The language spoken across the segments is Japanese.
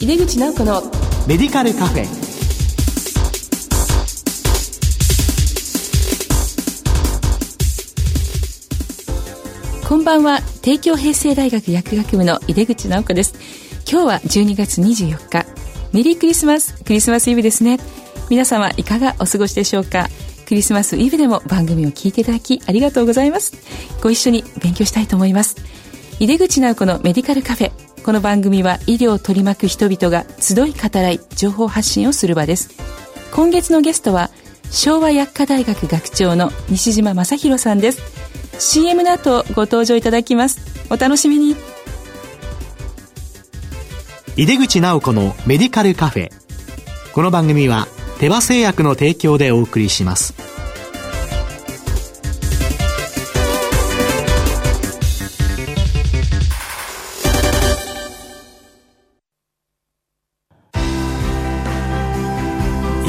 井出口直子のメディカルカフェ。こんばんは。帝京平成大学薬学部の井出口直子です。今日は12月24日。メリークリスマス。クリスマスイブですね。皆様いかがお過ごしでしょうか。クリスマスイブでも番組を聞いていただきありがとうございます。ご一緒に勉強したいと思います。井出口直子のメディカルカフェこの番組は医療を取り巻く人々が集い語らい情報発信をする場です。今月のゲストは昭和薬科大学学長の西島正弘さんです。CM の後ご登場いただきます。お楽しみに。井出口直子のメディカルカフェ。この番組は手羽製薬の提供でお送りします。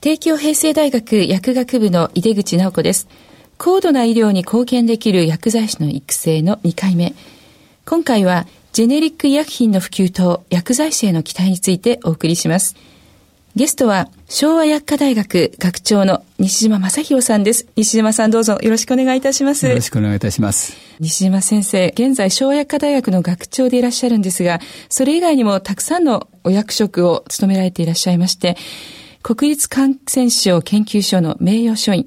帝京平成大学薬学部の井出口直子です高度な医療に貢献できる薬剤師の育成の2回目今回はジェネリック医薬品の普及と薬剤師への期待についてお送りしますゲストは昭和薬科大学学長の西島正弘さんです。西島さんどうぞよろしくお願いいたします。よろしくお願いいたします。西島先生、現在昭和薬科大学の学長でいらっしゃるんですが、それ以外にもたくさんのお役職を務められていらっしゃいまして、国立感染症研究所の名誉所員、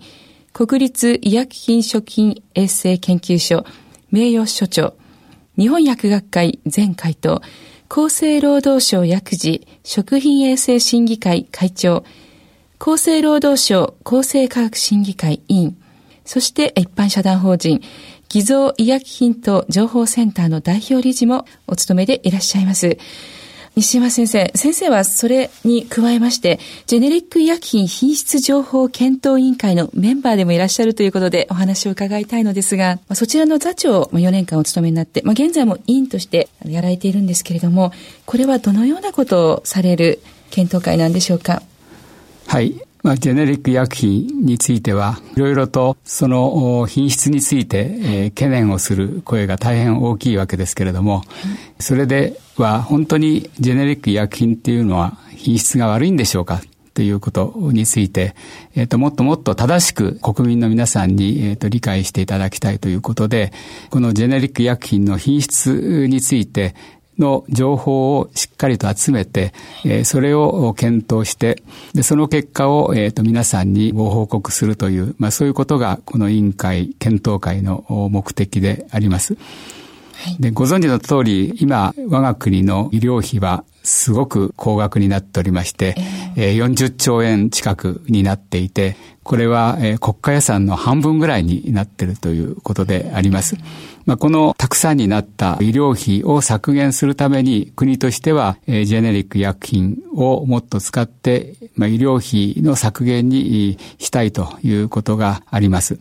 国立医薬品食品衛生研究所名誉所長、日本薬学会前会頭、厚生労働省薬事食品衛生審議会会長、厚生労働省厚生科学審議会委員、そして一般社団法人、偽造医薬品と情報センターの代表理事もお務めでいらっしゃいます。西山先生、先生はそれに加えまして、ジェネリック医薬品品質情報検討委員会のメンバーでもいらっしゃるということでお話を伺いたいのですが、そちらの座長を4年間お務めになって、まあ、現在も委員としてやられているんですけれども、これはどのようなことをされる検討会なんでしょうか？はい。まあ、ジェネリック医薬品については、いろいろとその品質について、えー、懸念をする声が大変大きいわけですけれども、それでは本当にジェネリック医薬品っていうのは品質が悪いんでしょうかということについて、えっ、ー、と、もっともっと正しく国民の皆さんに、えっ、ー、と、理解していただきたいということで、このジェネリック医薬品の品質について、の情報をしっかりと集めて、えー、それを検討して、でその結果を、えーと、皆さんにご報告するという、まあ、そういうことがこの委員会、検討会の目的であります。でご存知の通り、今、我が国の医療費はすごく高額になっておりまして、えー、40兆円近くになっていて、これは、えー、国家予算の半分ぐらいになっているということであります。まあ、このたくさんになった医療費を削減するために国としては、えー、ジェネリック医薬品をもっと使って、まあ、医療費の削減にしたいということがあります。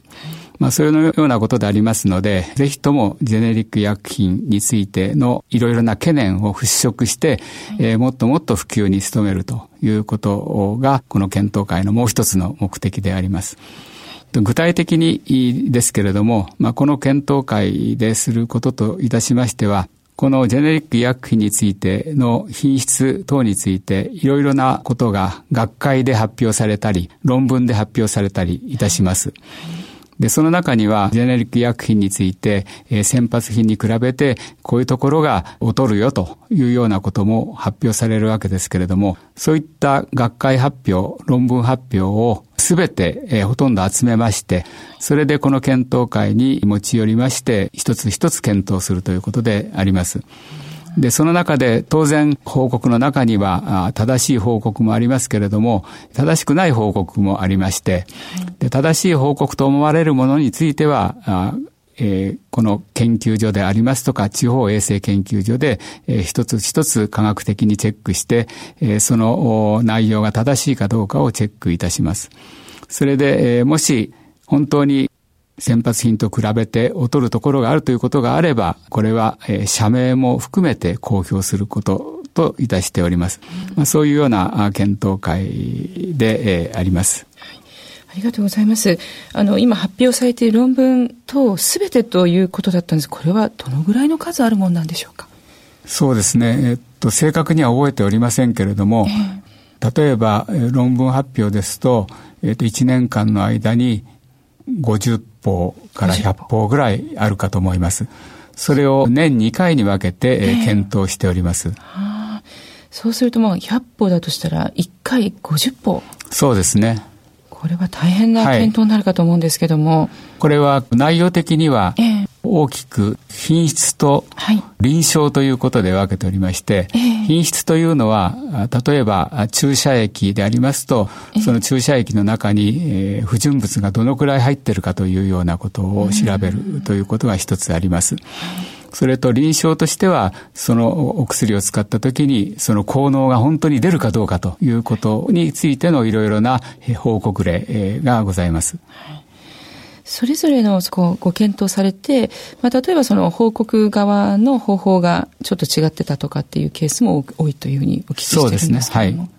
まあ、そういうようなことでありますので、ぜひともジェネリック医薬品についてのいろいろな懸念を払拭して、えー、もっともっと普及に努めるということが、この検討会のもう一つの目的であります。具体的にですけれども、まあ、この検討会ですることといたしましては、このジェネリック医薬品についての品質等についていろいろなことが学会で発表されたり、論文で発表されたりいたします。で、その中には、ジェネリック医薬品について、えー、先発品に比べて、こういうところが劣るよというようなことも発表されるわけですけれども、そういった学会発表、論文発表をすべて、えー、ほとんど集めまして、それでこの検討会に持ち寄りまして、一つ一つ検討するということであります。で、その中で当然報告の中には正しい報告もありますけれども、正しくない報告もありまして、で正しい報告と思われるものについては、えー、この研究所でありますとか、地方衛生研究所で、えー、一つ一つ科学的にチェックして、えー、その内容が正しいかどうかをチェックいたします。それで、えー、もし本当に先発品と比べて劣るところがあるということがあれば、これは、えー、社名も含めて公表することといたしております。まあ、そういうような検討会で、えー、あります。ありがとうございます。あの、今発表されている論文と全てということだったんです。これはどのぐらいの数あるものなんでしょうか？そうですね。えっと、正確には覚えておりませんけれども、えー、例えば、論文発表ですと、えっと、1年間の間に50法から100法ぐらいあるかと思います。それを年2回に分けて、えー、検討しております。そうするともう100歩だとしたら1回50歩。そうですね。これは大変な検討になるかと思うんですけども。はい、これは内容的には、大きく品質と臨床ということで分けておりまして、品質というのは、例えば注射液でありますと、その注射液の中に不純物がどのくらい入っているかというようなことを調べるということが一つあります。それと臨床としては、そのお薬を使った時に、その効能が本当に出るかどうかということについてのいろいろな報告例がございます。それぞれのごご検討されて、まあ、例えばその報告側の方法がちょっと違ってたとかっていうケースも多いというふうにお聞きしてるんですけども。そうですね。はい。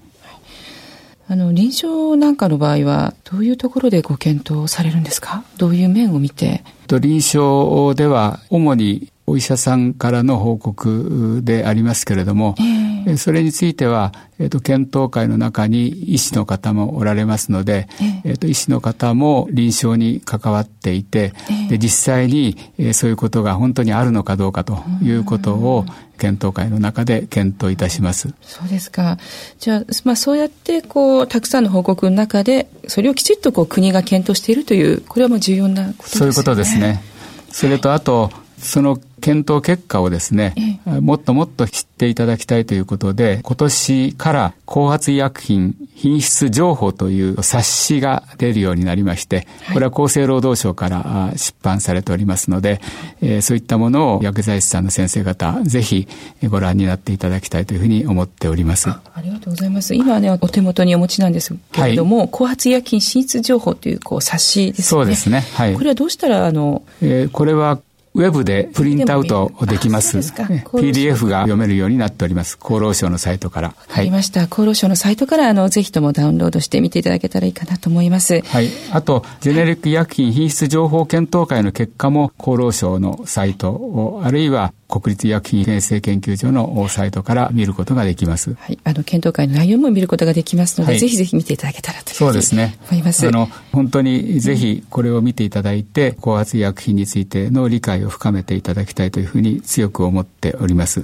あの、臨床なんかの場合は、どういうところでご検討されるんですか？どういう面を見て？臨床では、主にお医者さんからの報告でありますけれども、えー、それについては、えーと、検討会の中に医師の方もおられますので、えー、と医師の方も臨床に関わっていて、で実際に、えー、そういうことが本当にあるのかどうかということを検討会の中で検討いたします。そうですか。じゃあ、まあ、そうやってこうたくさんの報告の中でそれをきちっとこう国が検討しているというこれはもう重要なことですね。そういうことですね。それとあとその検討結果をですね、もっともっと知っていただきたいということで、今年から後発医薬品品質情報という冊子が出るようになりまして、これは厚生労働省から出版されておりますので、えそういったものを薬剤師さんの先生方、ぜひご覧になっていただきたいというふうに思っております。ありがとうございます。今はね、お手元にお持ちなんですけれども、はい、後発医薬品品質情報というこう冊子ですね。そうですね。はい。これはどうしたら、あの、えー、これはウェブでプリントアウトできます。PDF が読めるようになっております。厚労省のサイトから。わかりました。はい、厚労省のサイトから、あの、ぜひともダウンロードしてみていただけたらいいかなと思います。はい。あと、ジェネリック医薬品品質情報検討会の結果も、厚労省のサイトを、あるいは国立医薬品衛生研究所のサイトから見ることができます。はい。あの、検討会の内容も見ることができますので、はい、ぜひぜひ見ていただけたらとそうですね。思います。あの、本当にぜひこれを見ていただいて、高圧医薬品についての理解を深めていただきたいというふうに強く思っております。あ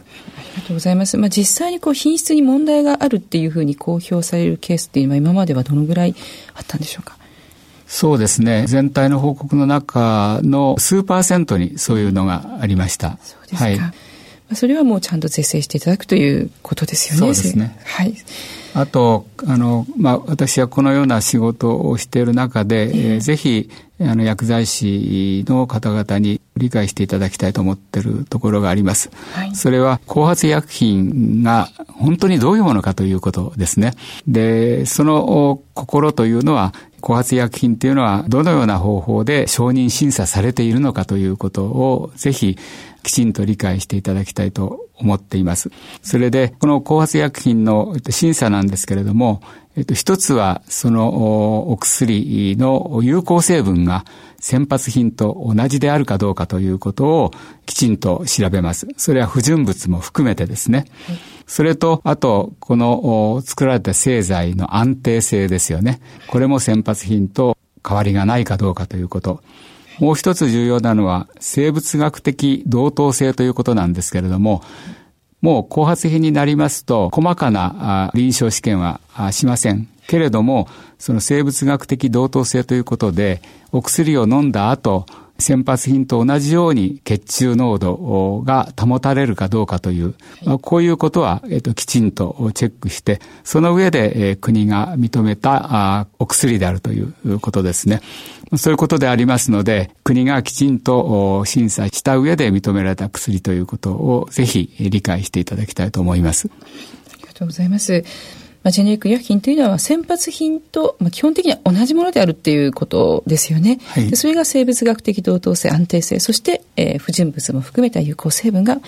りがとうございます。まあ、実際にこう、品質に問題があるっていうふうに公表されるケースっていうのは今まではどのぐらいあったんでしょうか？そうですね。全体の報告の中の数パーセントにそういうのがありました。そうですか。はいそれはもうちゃんと是正していただくということですよね。そうですね。はい。あと、あの、まあ、私はこのような仕事をしている中で、えー、ぜひ、あの、薬剤師の方々に理解していただきたいと思っているところがあります。はい、それは、後発医薬品が本当にどういうものかということですね。で、その心というのは、後発医薬品っていうのはどのような方法で承認審査されているのかということをぜひきちんと理解していただきたいと思っています。それで、この後発薬品の審査なんですけれども、えっと、一つは、そのお薬の有効成分が先発品と同じであるかどうかということをきちんと調べます。それは不純物も含めてですね。それと、あと、この作られた製剤の安定性ですよね。これも先発品と変わりがないかどうかということ。もう一つ重要なのは生物学的同等性ということなんですけれども、もう後発品になりますと細かな臨床試験はしません。けれども、その生物学的同等性ということで、お薬を飲んだ後、先発品と同じように血中濃度が保たれるかどうかという、まあ、こういうことは、えっと、きちんとチェックして、その上で、えー、国が認めたあお薬であるということですね。そういうことでありますので、国がきちんと審査した上で認められた薬ということをぜひ理解していただきたいと思います。ありがとうございます。まあ、ジェネリック医薬品というのは先発品と、まあ、基本的には同じものであるっていうことですよね。はい、それが生物学的同等性、安定性、そして、えー、不純物も含めた有効成分が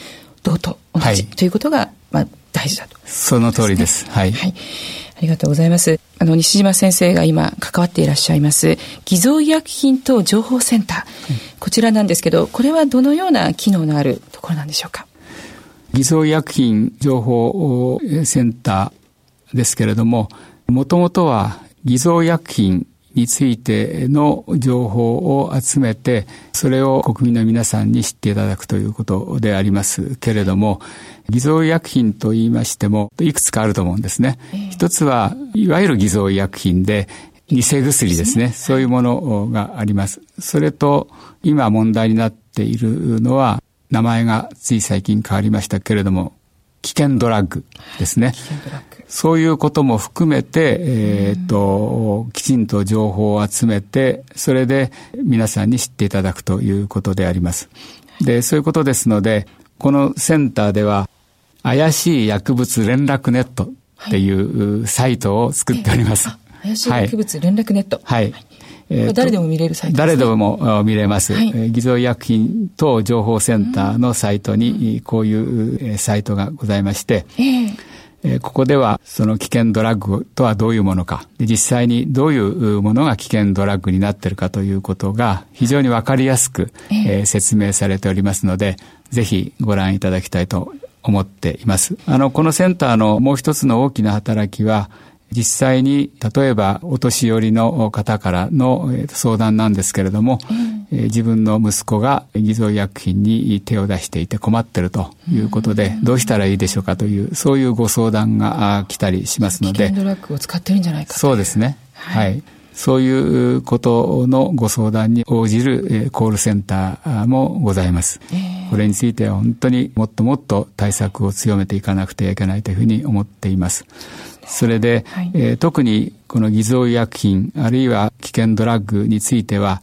同等、同じ、はい、ということが、まあ、大事だと、その通りです。はい。はい。ありがとうございます。あの、西島先生が今関わっていらっしゃいます、偽造医薬品等情報センター、こちらなんですけど、これはどのような機能のあるところなんでしょうか？偽造医薬品情報センターですけれども、もともとは偽造薬品についての情報を集めて、それを国民の皆さんに知っていただくということでありますけれども、偽造医薬品と言いましても、いくつかあると思うんですね。一つは、いわゆる偽造医薬品で、偽薬ですね。そういうものがあります。それと、今問題になっているのは、名前がつい最近変わりましたけれども、危険ドラッグですね。そういうことも含めて、えっ、と、きちんと情報を集めて、それで皆さんに知っていただくということであります。で、そういうことですので、このセンターでは、怪しい薬物連絡ネットっていうサイトを作っております。怪しい薬物連絡ネット。はい。えー、誰でも見れるサイト誰でも見れます。はい、偽造医薬品等情報センターのサイトに、こういうサイトがございまして、えー、ここではその危険ドラッグとはどういうものか、実際にどういうものが危険ドラッグになっているかということが非常にわかりやすく、えー、説明されておりますので、ぜひご覧いただきたいと思っています。あの、このセンターのもう一つの大きな働きは、実際に例えばお年寄りの方からの相談なんですけれども、うん、自分の息子が偽造医薬品に手を出していて困ってるということで、どうしたらいいでしょうかというそういうご相談が来たりしますので。ドラッグを使ってるんじゃないかそうですね。はい、はい。そういうことのご相談に応じるコールセンターもございます。これについては本当にもっともっと対策を強めていかなくてはいけないというふうに思っています。それで、はい、えー、特にこの偽造医薬品あるいは危険ドラッグについては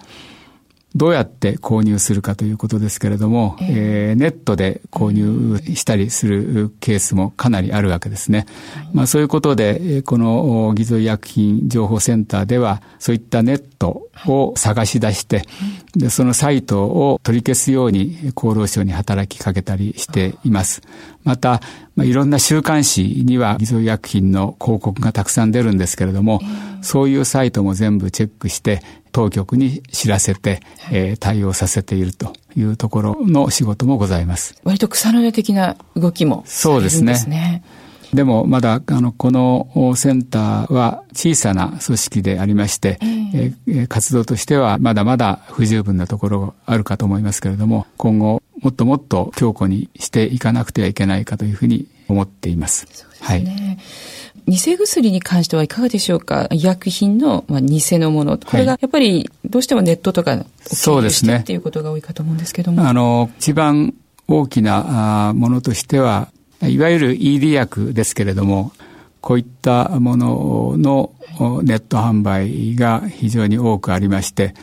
どうやって購入するかということですけれども、えー、えー、ネットで購入したりするケースもかなりあるわけですね。はい、まあそういうことで、この偽造医薬品情報センターでは、そういったネットを探し出して、はい、でそのサイトを取り消すように厚労省に働きかけたりしています。また、まあ、いろんな週刊誌には偽造医薬品の広告がたくさん出るんですけれども、えー、そういうサイトも全部チェックして、当局に知らせて、えー、対応させているというところの仕事もございます。割と草の根的な動きも、ね、そうですね。でもまだあのこのセンターは小さな組織でありまして、えー、活動としてはまだまだ不十分なところがあるかと思いますけれども今後もっともっと強固にしていかなくてはいけないかというふうに思っています。そうですね。はい偽薬に関してはいかがでしょうか？医薬品の、まあ、偽のもの。これがやっぱりどうしてもネットとかそうですね。っていうことが多いかと思うんですけども。あの、一番大きなものとしては、いわゆる ED 薬ですけれども、こういったもののネット販売が非常に多くありまして、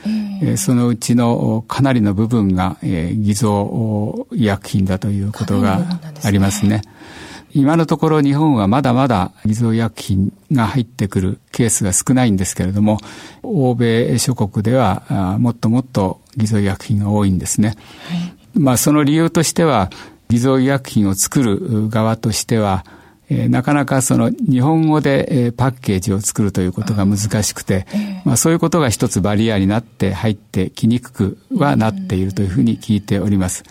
えー、そのうちのかなりの部分が、えー、偽造医薬品だということがありますね。今のところ日本はまだまだ偽造医薬品が入ってくるケースが少ないんですけれども、欧米諸国ではもっともっと偽造医薬品が多いんですね。はい、まあその理由としては、偽造医薬品を作る側としては、えー、なかなかその日本語で、えー、パッケージを作るということが難しくて、まあそういうことが一つバリアになって入ってきにくくはなっているというふうに聞いております。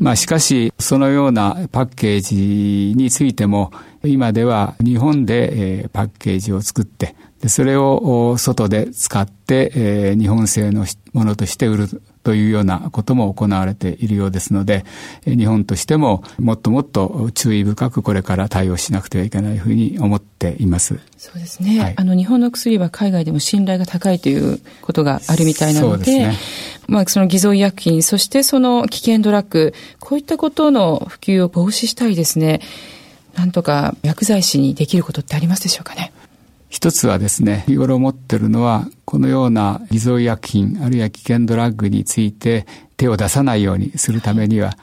まあしかし、そのようなパッケージについても、今では日本で、パッケージを作って、でそれを外で使って、えー、日本製のものとして売るというようなことも行われているようですので、日本としてももっともっと注意深くこれから対応しなくてはいけないふうに思っています。そうですね。はい、あの、日本の薬は海外でも信頼が高いということがあるみたいなので、でね、まあ、その偽造医薬品、そしてその危険ドラッグ、こういったことの普及を防止したいですね。なんとか薬剤師にできることってありますでしょうかね。一つはですね、日頃持ってるのは、このような偽造医薬品、あるいは危険ドラッグについて手を出さないようにするためには、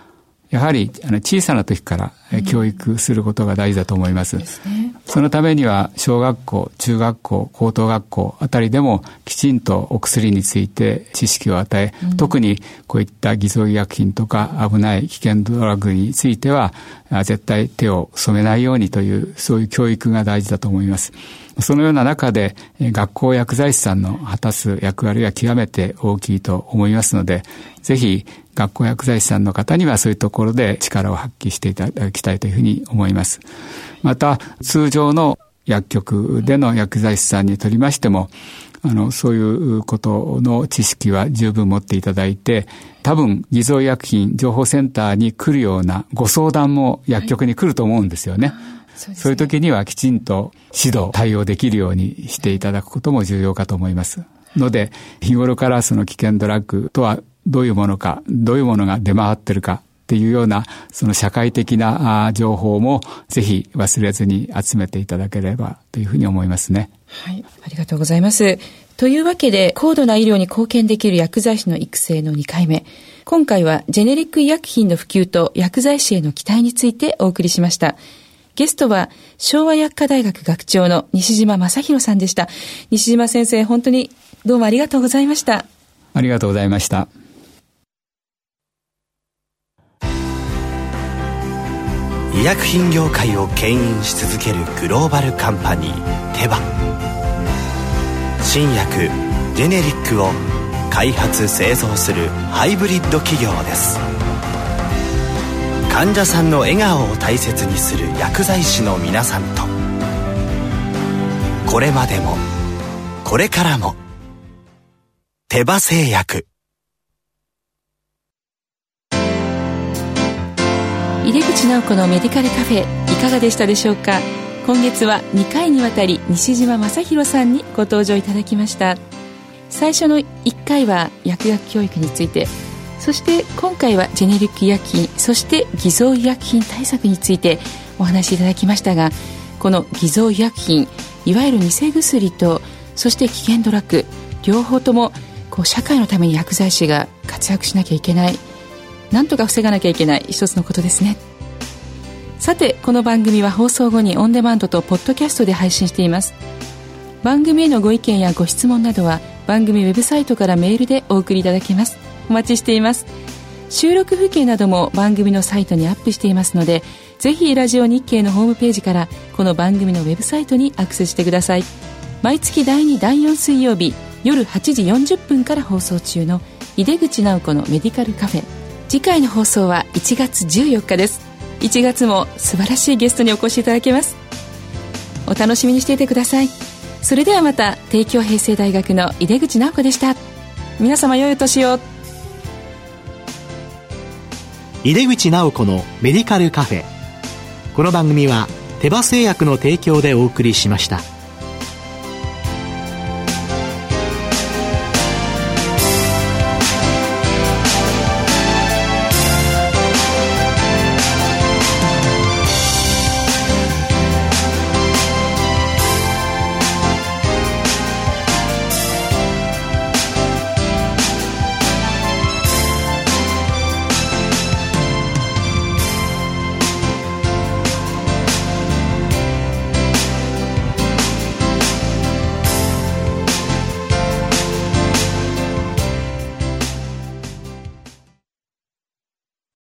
やはりあの小さな時から教育することが大事だと思います。うんすね、そのためには小学校、中学校、高等学校あたりでもきちんとお薬について知識を与え、うん、特にこういった偽造医薬品とか危ない危険ドラッグについては絶対手を染めないようにというそういう教育が大事だと思います。そのような中で学校薬剤師さんの果たす役割は極めて大きいと思いますので、ぜひ学校薬剤師さんの方にはそういうところで力を発揮していただきたいというふうに思います。また、通常の薬局での薬剤師さんにとりましても、あの、そういうことの知識は十分持っていただいて、多分、偽造医薬品情報センターに来るようなご相談も薬局に来ると思うんですよね。はいそうね、そういう時にはきちんと指導、対応できるようにしていただくことも重要かと思います。ので、日頃からその危険ドラッグとはどういうものか、どういうものが出回ってるかっていうような、その社会的な情報もぜひ忘れずに集めていただければというふうに思いますね。はい。ありがとうございます。というわけで、高度な医療に貢献できる薬剤師の育成の2回目。今回は、ジェネリック医薬品の普及と薬剤師への期待についてお送りしました。ゲストは、昭和薬科大学学長の西島正弘さんでした。西島先生、本当にどうもありがとうございました。ありがとうございました。医薬品業界を牽引し続けるグローバルカンパニーテバ新薬ジェネリックを開発製造するハイブリッド企業です患者さんの笑顔を大切にする薬剤師の皆さんと。これまでもこれからも手羽製薬。井出口直子のメディカルカフェいかがでしたでしょうか？今月は2回にわたり西島正弘さんにご登場いただきました。最初の1回は薬学教育についてそして今回はジェネリック医薬品そして偽造医薬品対策についてお話しいただきましたがこの偽造医薬品いわゆる偽薬とそして危険ドラッグ両方ともこう社会のために薬剤師が活躍しなきゃいけない。なんとか防がなきゃいけない。一つのことですね。さてこの番組は放送後にオンデマンドとポッドキャストで配信しています。番組へのご意見やご質問などは番組ウェブサイトからメールでお送りいただけます。お待ちしています。収録風景なども番組のサイトにアップしていますのでぜひラジオ日経のホームページからこの番組のウェブサイトにアクセスしてください。毎月第2第4水曜日夜8時40分から放送中の井出口直子のメディカルカフェ。次回の放送は1月14日です。1月も素晴らしいゲストにお越しいただきます。お楽しみにしていてください。それではまた帝京平成大学の井出口直子でした。皆様良いお年を。井出口直子のメディカルカフェこの番組は手羽製薬の提供でお送りしました。